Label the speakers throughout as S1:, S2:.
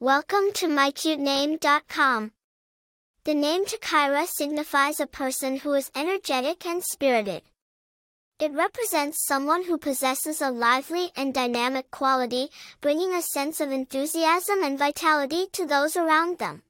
S1: Welcome to mycutename.com. The name Takyra signifies a person who is energetic and spirited. It represents someone who possesses a lively and dynamic quality, bringing a sense of enthusiasm and vitality to those around them.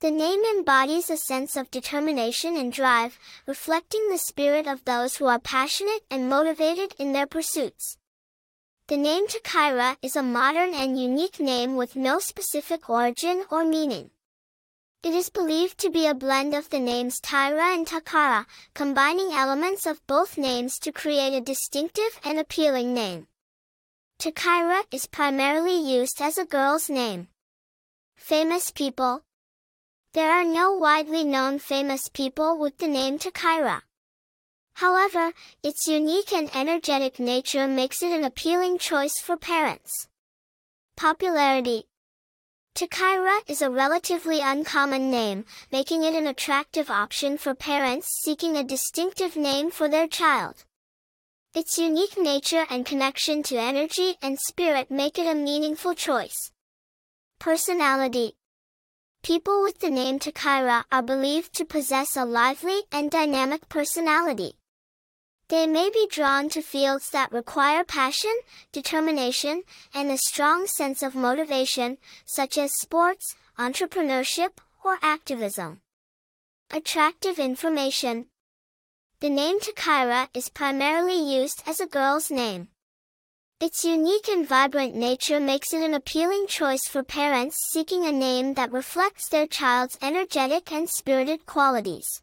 S1: The name embodies a sense of determination and drive, reflecting the spirit of those who are passionate and motivated in their pursuits. The name Takyra is a modern and unique name with no specific origin or meaning. It is believed to be a blend of the names Taira and Takara, combining elements of both names to create a distinctive and appealing name. Takyra is primarily used as a girl's name. Famous people, there are no widely known famous people with the name Takyra. However, its unique and energetic nature makes it an appealing choice for parents. Popularity Takyra is a relatively uncommon name, making it an attractive option for parents seeking a distinctive name for their child. Its unique nature and connection to energy and spirit make it a meaningful choice. Personality People with the name Takyra are believed to possess a lively and dynamic personality. They may be drawn to fields that require passion, determination, and a strong sense of motivation, such as sports, entrepreneurship, or activism. Attractive information. The name Takyra is primarily used as a girl's name. Its unique and vibrant nature makes it an appealing choice for parents seeking a name that reflects their child's energetic and spirited qualities.